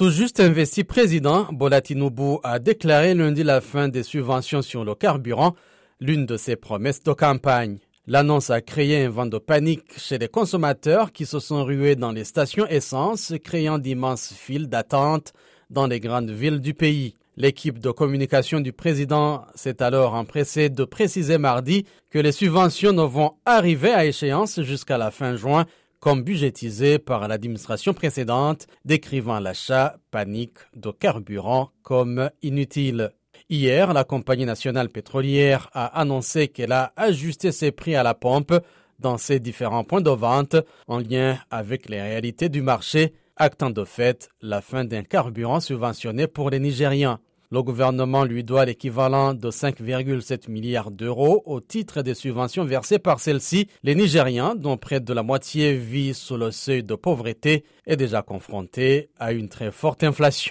Tout juste investi président, Bola a déclaré lundi la fin des subventions sur le carburant, l'une de ses promesses de campagne. L'annonce a créé un vent de panique chez les consommateurs qui se sont rués dans les stations essence, créant d'immenses files d'attente dans les grandes villes du pays. L'équipe de communication du président s'est alors empressée de préciser mardi que les subventions ne vont arriver à échéance jusqu'à la fin juin, comme budgétisé par l'administration précédente, décrivant l'achat panique de carburant comme inutile. Hier, la compagnie nationale pétrolière a annoncé qu'elle a ajusté ses prix à la pompe dans ses différents points de vente en lien avec les réalités du marché, actant de fait la fin d'un carburant subventionné pour les Nigériens. Le gouvernement lui doit l'équivalent de 5,7 milliards d'euros au titre des subventions versées par celle-ci. Les Nigériens, dont près de la moitié vit sous le seuil de pauvreté, est déjà confronté à une très forte inflation.